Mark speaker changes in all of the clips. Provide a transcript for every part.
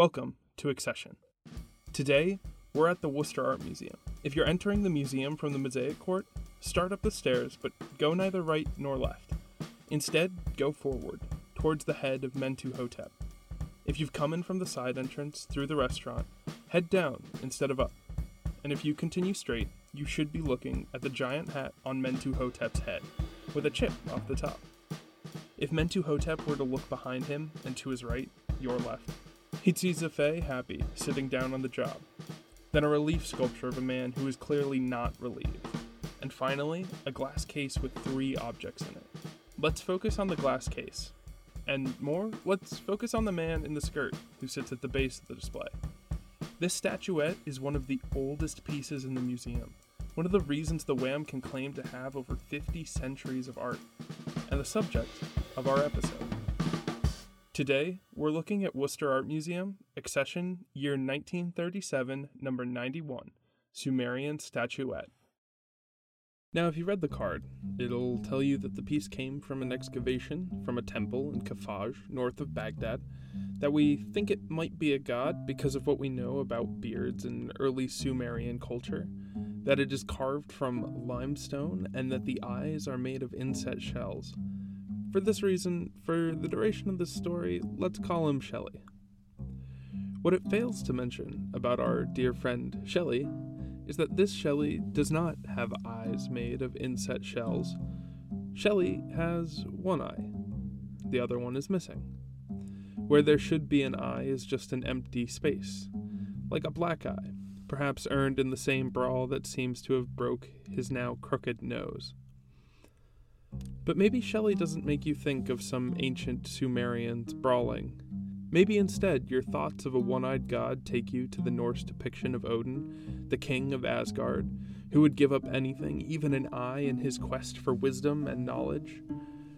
Speaker 1: Welcome to Accession. Today, we're at the Worcester Art Museum. If you're entering the museum from the Mosaic Court, start up the stairs, but go neither right nor left. Instead, go forward, towards the head of Mentuhotep. If you've come in from the side entrance through the restaurant, head down instead of up. And if you continue straight, you should be looking at the giant hat on Mentuhotep's head, with a chip off the top. If Mentuhotep were to look behind him and to his right, your left, He'd see Zafei happy, sitting down on the job. Then a relief sculpture of a man who is clearly not relieved. And finally, a glass case with three objects in it. Let's focus on the glass case. And more, let's focus on the man in the skirt who sits at the base of the display. This statuette is one of the oldest pieces in the museum, one of the reasons the Wham can claim to have over 50 centuries of art, and the subject of our episode. Today, we're looking at Worcester Art Museum, accession year 1937, number 91, Sumerian statuette. Now, if you read the card, it'll tell you that the piece came from an excavation from a temple in Kafaj, north of Baghdad, that we think it might be a god because of what we know about beards in early Sumerian culture, that it is carved from limestone, and that the eyes are made of inset shells. For this reason, for the duration of this story, let's call him Shelley. What it fails to mention about our dear friend Shelley is that this Shelley does not have eyes made of inset shells. Shelley has one eye, the other one is missing. Where there should be an eye is just an empty space, like a black eye, perhaps earned in the same brawl that seems to have broke his now crooked nose. But maybe Shelley doesn't make you think of some ancient Sumerians brawling. Maybe instead your thoughts of a one eyed god take you to the Norse depiction of Odin, the king of Asgard, who would give up anything, even an eye, in his quest for wisdom and knowledge.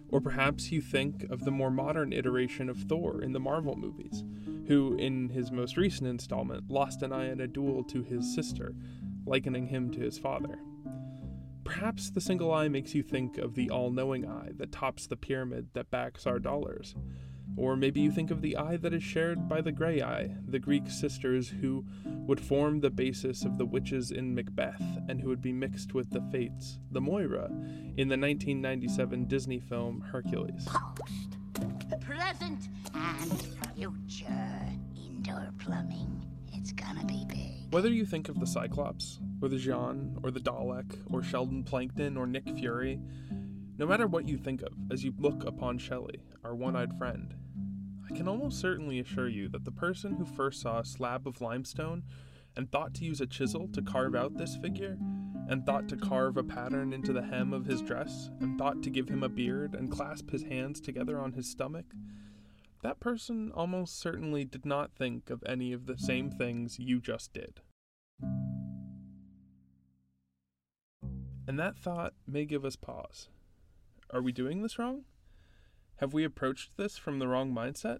Speaker 1: Or perhaps you think of the more modern iteration of Thor in the Marvel movies, who, in his most recent installment, lost an eye in a duel to his sister, likening him to his father. Perhaps the single eye makes you think of the all knowing eye that tops the pyramid that backs our dollars. Or maybe you think of the eye that is shared by the Graeae, the Greek sisters who would form the basis of the witches in Macbeth and who would be mixed with the Fates, the Moira, in the 1997 Disney film Hercules.
Speaker 2: Post, present, and future indoor plumbing. It's gonna be big.
Speaker 1: Whether you think of the Cyclops, or the Jean, or the Dalek, or Sheldon Plankton, or Nick Fury, no matter what you think of as you look upon Shelley, our one eyed friend, I can almost certainly assure you that the person who first saw a slab of limestone and thought to use a chisel to carve out this figure, and thought to carve a pattern into the hem of his dress, and thought to give him a beard and clasp his hands together on his stomach, that person almost certainly did not think of any of the same things you just did. And that thought may give us pause. Are we doing this wrong? Have we approached this from the wrong mindset?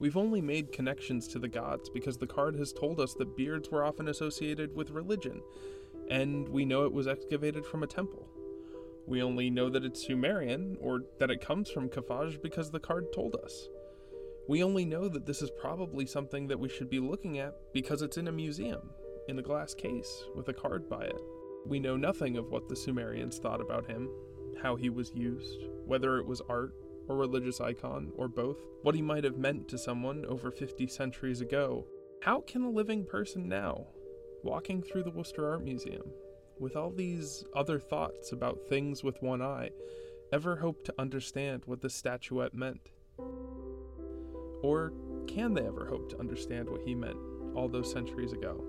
Speaker 1: We've only made connections to the gods because the card has told us that beards were often associated with religion, and we know it was excavated from a temple. We only know that it's Sumerian, or that it comes from Kafaj because the card told us. We only know that this is probably something that we should be looking at because it's in a museum, in a glass case, with a card by it. We know nothing of what the Sumerians thought about him, how he was used, whether it was art or religious icon or both, what he might have meant to someone over 50 centuries ago. How can a living person now, walking through the Worcester Art Museum, with all these other thoughts about things with one eye, ever hope to understand what the statuette meant? Or can they ever hope to understand what he meant all those centuries ago?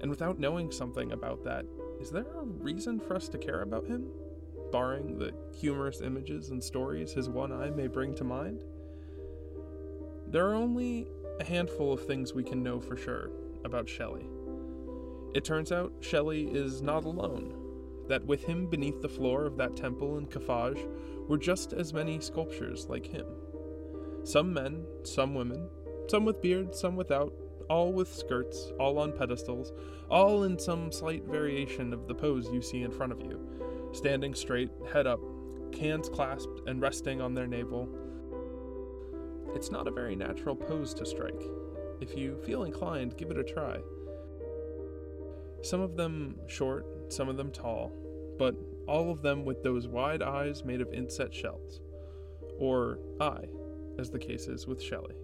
Speaker 1: And without knowing something about that, is there a reason for us to care about him? Barring the humorous images and stories his one eye may bring to mind? There are only a handful of things we can know for sure about Shelley. It turns out Shelley is not alone, that with him beneath the floor of that temple in Kafaj were just as many sculptures like him. Some men, some women, some with beards, some without, all with skirts, all on pedestals, all in some slight variation of the pose you see in front of you, standing straight, head up, hands clasped and resting on their navel. it's not a very natural pose to strike. If you feel inclined, give it a try. Some of them short, some of them tall, but all of them with those wide eyes made of inset shells. Or eye, as the case is with Shelley.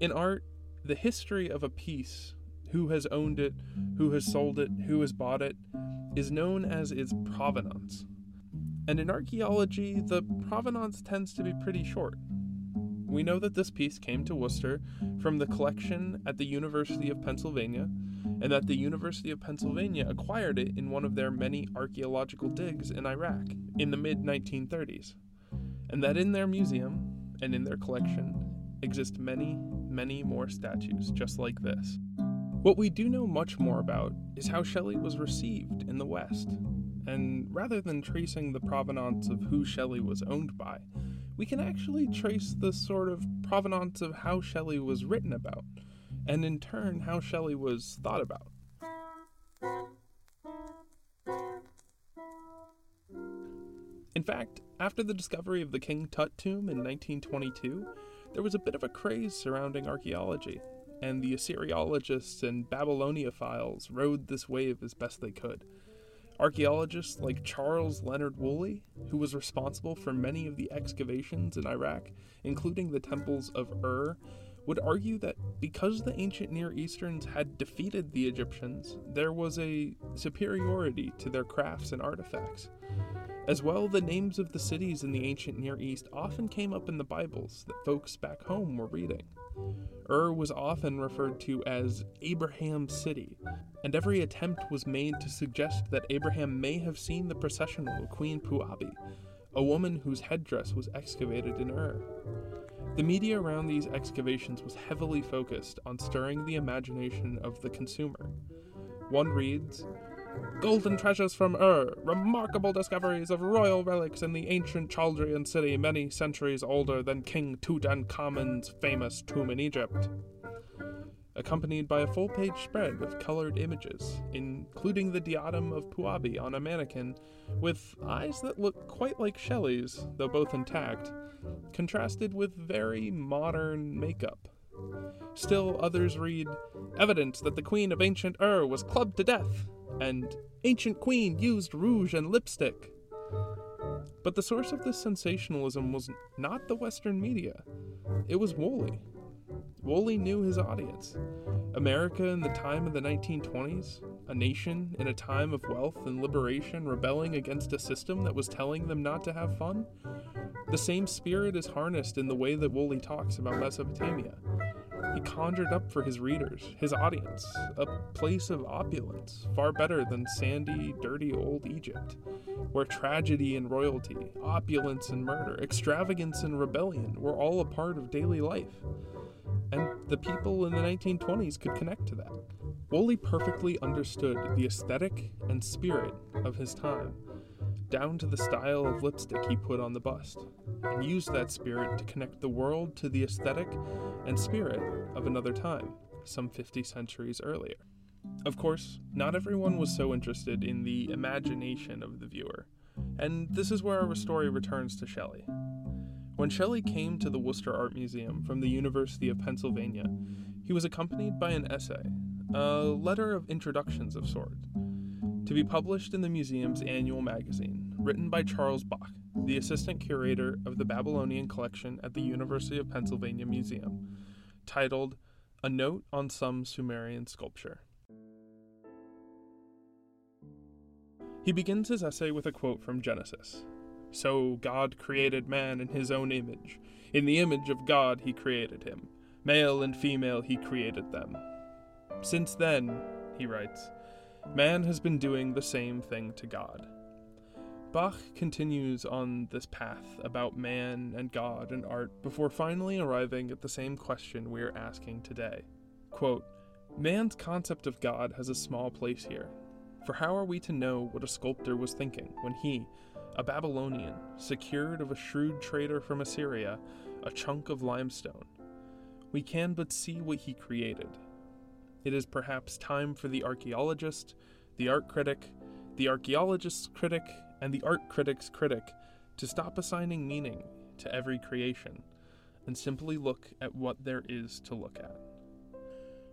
Speaker 1: In art, the history of a piece, who has owned it, who has sold it, who has bought it, is known as its provenance. And in archaeology, the provenance tends to be pretty short. We know that this piece came to Worcester from the collection at the University of Pennsylvania, and that the University of Pennsylvania acquired it in one of their many archaeological digs in Iraq in the mid 1930s, and that in their museum and in their collection exist many, many more statues just like this. What we do know much more about is how Shelley was received in the West, and rather than tracing the provenance of who Shelley was owned by, we can actually trace the sort of provenance of how Shelley was written about, and in turn, how Shelley was thought about. In fact, after the discovery of the King Tut tomb in 1922, there was a bit of a craze surrounding archaeology, and the Assyriologists and Babyloniophiles rode this wave as best they could. Archaeologists like Charles Leonard Woolley, who was responsible for many of the excavations in Iraq, including the temples of Ur, would argue that because the ancient Near Easterns had defeated the Egyptians, there was a superiority to their crafts and artifacts. As well, the names of the cities in the ancient Near East often came up in the Bibles that folks back home were reading. Ur was often referred to as Abraham's city, and every attempt was made to suggest that Abraham may have seen the processional of Queen Puabi, a woman whose headdress was excavated in Ur. The media around these excavations was heavily focused on stirring the imagination of the consumer. One reads, Golden treasures from Ur, remarkable discoveries of royal relics in the ancient Chaldean city many centuries older than King Tutankhamun's famous tomb in Egypt. Accompanied by a full page spread of colored images, including the diadem of Puabi on a mannequin, with eyes that look quite like Shelley's, though both intact, contrasted with very modern makeup. Still, others read Evidence that the Queen of Ancient Ur was clubbed to death, and Ancient Queen used rouge and lipstick. But the source of this sensationalism was not the Western media, it was Woolley. Woolley knew his audience. America in the time of the 1920s, a nation in a time of wealth and liberation rebelling against a system that was telling them not to have fun? The same spirit is harnessed in the way that Woolley talks about Mesopotamia. He conjured up for his readers, his audience, a place of opulence, far better than sandy, dirty old Egypt, where tragedy and royalty, opulence and murder, extravagance and rebellion were all a part of daily life. And the people in the 1920s could connect to that. Woolley perfectly understood the aesthetic and spirit of his time down to the style of lipstick he put on the bust, and used that spirit to connect the world to the aesthetic and spirit of another time, some 50 centuries earlier. Of course, not everyone was so interested in the imagination of the viewer, and this is where our story returns to Shelley. When Shelley came to the Worcester Art Museum from the University of Pennsylvania, he was accompanied by an essay, a letter of introductions of sorts, to be published in the museum's annual magazine, written by Charles Bache, the assistant curator of the Babylonian collection at the University of Pennsylvania Museum, titled A Note on Some Sumerian Sculpture. He begins his essay with a quote from Genesis So God created man in his own image. In the image of God he created him. Male and female he created them. Since then, he writes, Man has been doing the same thing to God. Bache continues on this path about man and God and art before finally arriving at the same question we are asking today. Quote, Man's concept of God has a small place here, for how are we to know what a sculptor was thinking when he, a Babylonian, secured of a shrewd trader from Assyria a chunk of limestone? We can but see what he created, it is perhaps time for the archaeologist, the art critic, the archaeologist's critic, and the art critic's critic to stop assigning meaning to every creation and simply look at what there is to look at.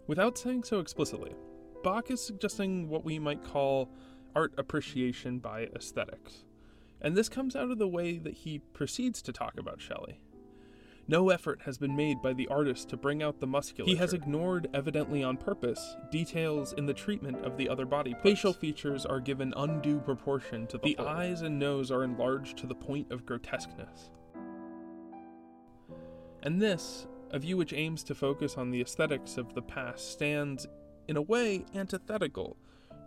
Speaker 1: Without saying so explicitly, Bache is suggesting what we might call art appreciation by aesthetics. And this comes out of the way that he proceeds to talk about Shelley. No effort has been made by the artist to bring out the musculature. He has ignored, evidently on purpose, details in the treatment of the other body parts. Facial features are given undue proportion to the, the eyes and nose are enlarged to the point of grotesqueness. And this, a view which aims to focus on the aesthetics of the past, stands, in a way, antithetical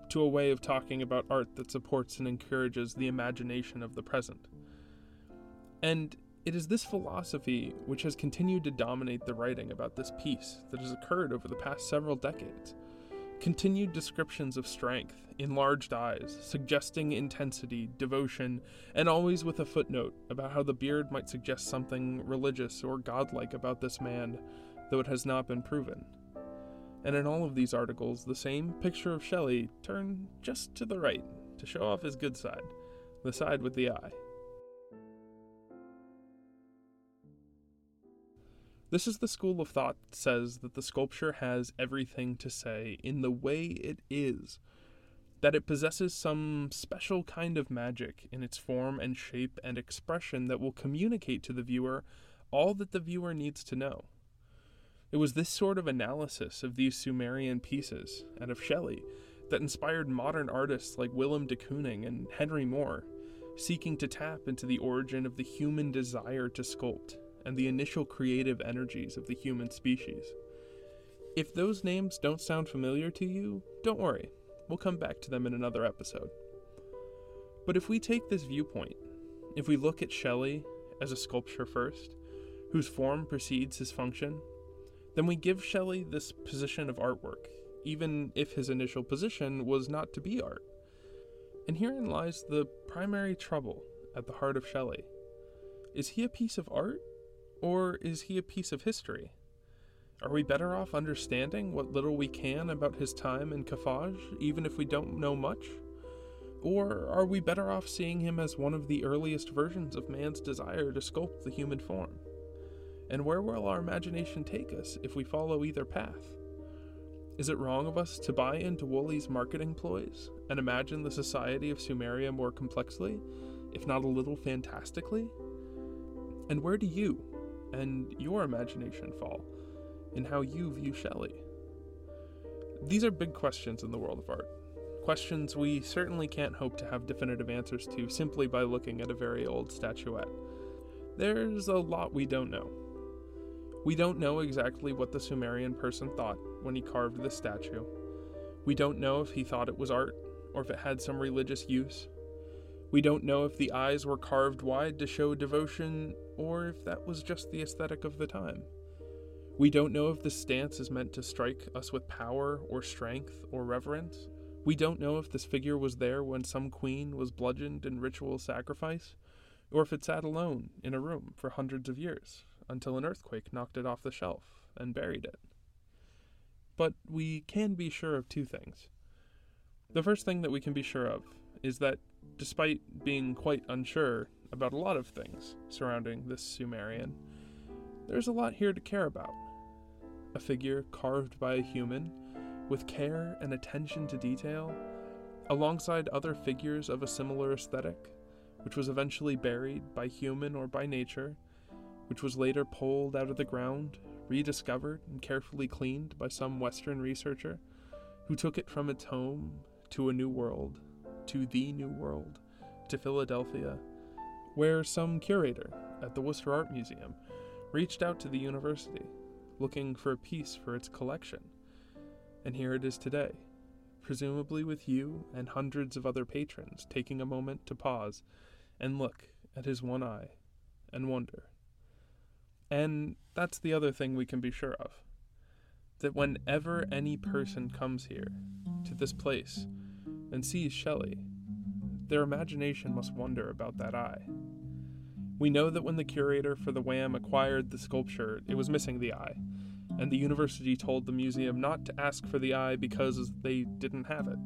Speaker 1: to a way of talking about art that supports and encourages the imagination of the present. And it is this philosophy which has continued to dominate the writing about this piece that has occurred over the past several decades. Continued descriptions of strength, enlarged eyes, suggesting intensity, devotion, and always with a footnote about how the beard might suggest something religious or godlike about this man, though it has not been proven. And in all of these articles, the same picture of Shelley turned just to the right to show off his good side, the side with the eye. This is the school of thought that says that the sculpture has everything to say in the way it is, that it possesses some special kind of magic in its form and shape and expression that will communicate to the viewer all that the viewer needs to know. It was this sort of analysis of these Sumerian pieces and of Shelley that inspired modern artists like Willem de Kooning and Henry Moore, seeking to tap into the origin of the human desire to sculpt and the initial creative energies of the human species. If those names don't sound familiar to you, don't worry, we'll come back to them in another episode. But if we take this viewpoint, if we look at Shelley as a sculpture first, whose form precedes his function, then we give Shelley this position of artwork, even if his initial position was not to be art. And herein lies the primary trouble at the heart of Shelley. Is he a piece of art or is he a piece of history? Are we better off understanding what little we can about his time in Qafaj, even if we don't know much? Or are we better off seeing him as one of the earliest versions of man's desire to sculpt the human form? And where will our imagination take us if we follow either path? Is it wrong of us to buy into Woolley's marketing ploys and imagine the society of Sumeria more complexly, if not a little fantastically? And where do you, and your imagination fall in how you view Shelley? These are big questions in the world of art. Questions we certainly can't hope to have definitive answers to simply by looking at a very old statuette. There's a lot we don't know. We don't know exactly what the Sumerian person thought when he carved the statue. We don't know if he thought it was art or if it had some religious use we don't know if the eyes were carved wide to show devotion, or if that was just the aesthetic of the time. We don't know if the stance is meant to strike us with power or strength or reverence. We don't know if this figure was there when some queen was bludgeoned in ritual sacrifice, or if it sat alone in a room for hundreds of years until an earthquake knocked it off the shelf and buried it. But we can be sure of two things. The first thing that we can be sure of is that despite being quite unsure about a lot of things surrounding this Sumerian, there's a lot here to care about. A figure carved by a human, with care and attention to detail, alongside other figures of a similar aesthetic, which was eventually buried by human or by nature, which was later pulled out of the ground, rediscovered, and carefully cleaned by some Western researcher, who took it from its home to a new world to the New World, to Philadelphia, where some curator at the Worcester Art Museum reached out to the university looking for a piece for its collection. And here it is today, presumably with you and hundreds of other patrons taking a moment to pause and look at his one eye and wonder. And that's the other thing we can be sure of that whenever any person comes here, to this place, and sees Shelley, their imagination must wonder about that eye. We know that when the curator for the Wham acquired the sculpture, it was missing the eye, and the university told the museum not to ask for the eye because they didn't have it.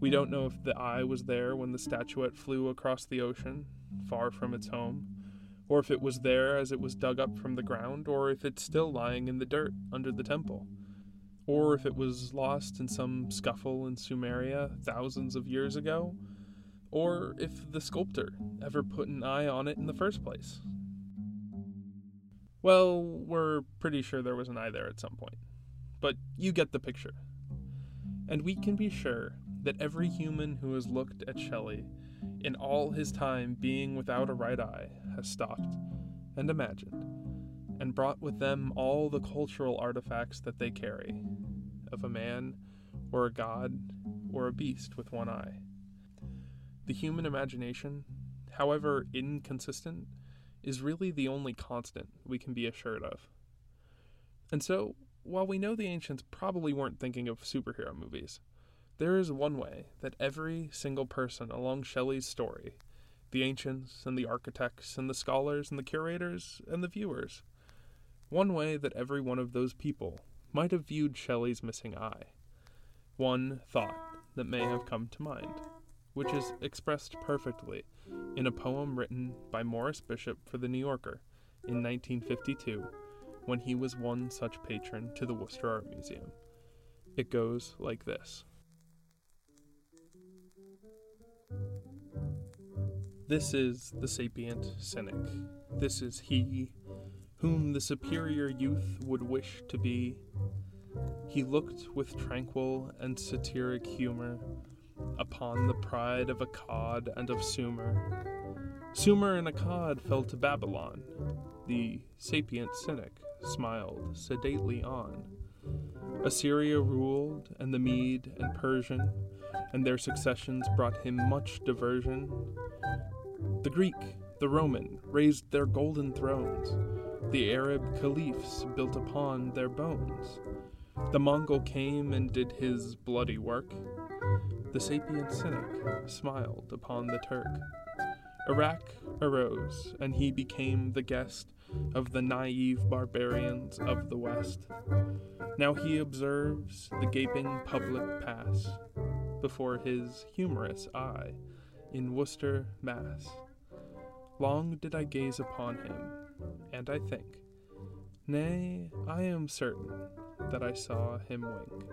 Speaker 1: We don't know if the eye was there when the statuette flew across the ocean, far from its home, or if it was there as it was dug up from the ground, or if it's still lying in the dirt under the temple, or if it was lost in some scuffle in Sumeria thousands of years ago, or if the sculptor ever put an eye on it in the first place. Well, we're pretty sure there was an eye there at some point, but you get the picture. And we can be sure that every human who has looked at Shelley in all his time being without a right eye has stopped and imagined and brought with them all the cultural artifacts that they carry of a man or a god or a beast with one eye. The human imagination, however inconsistent, is really the only constant we can be assured of. And so, while we know the ancients probably weren't thinking of superhero movies, there is one way that every single person along Shelley's story, the ancients and the architects and the scholars and the curators and the viewers, one way that every one of those people might have viewed Shelley's missing eye. One thought that may have come to mind, which is expressed perfectly in a poem written by Morris Bishop for The New Yorker in 1952 when he was one such patron to the Worcester Art Museum. It goes like this. This is the sapient cynic. This is he whom the superior youth would wish to be. He looked with tranquil and satiric humor upon the pride of Akkad and of Sumer. Sumer and Akkad fell to Babylon. The sapient cynic smiled sedately on. Assyria ruled, and the Mede and Persian, and their successions brought him much diversion. The Greek, the Roman, raised their golden thrones. The Arab caliphs built upon their bones. The Mongol came and did his bloody work. The sapient cynic smiled upon the Turk. Iraq arose, and he became the guest of the naive barbarians of the West. Now he observes the gaping public pass before his humorous eye in Worcester, Mass. Long did I gaze upon him, and I think, nay, I am certain that I saw him wink.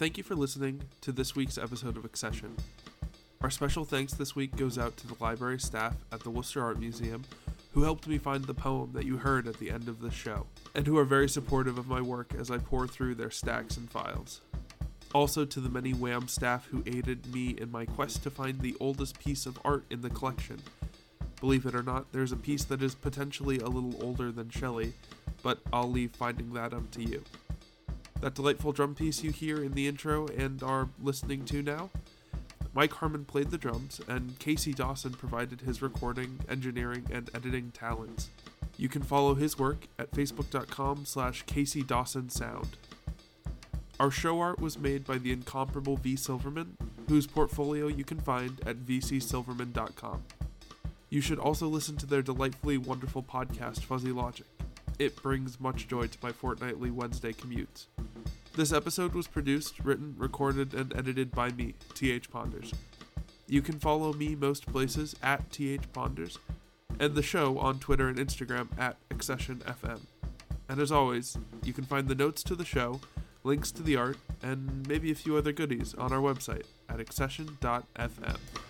Speaker 3: Thank you for listening to this week's episode of Accession. Our special thanks this week goes out to the library staff at the Worcester Art Museum who helped me find the poem that you heard at the end of the show, and who are very supportive of my work as I pour through their stacks and files. Also to the many WHAM staff who aided me in my quest to find the oldest piece of art in the collection. Believe it or not, there's a piece that is potentially a little older than Shelley, but I'll leave finding that up to you. That delightful drum piece you hear in the intro and are listening to now? Mike Harmon played the drums, and Casey Dawson provided his recording, engineering, and editing talents. You can follow his work at facebook.com slash Casey Dawson Sound. Our show art was made by the incomparable V. Silverman, whose portfolio you can find at vcsilverman.com. You should also listen to their delightfully wonderful podcast, Fuzzy Logic. It brings much joy to my fortnightly Wednesday commutes. This episode was produced, written, recorded, and edited by me, TH Ponders. You can follow me most places at TH Ponders, and the show on Twitter and Instagram at AccessionFM. And as always, you can find the notes to the show, links to the art, and maybe a few other goodies on our website at accession.fm.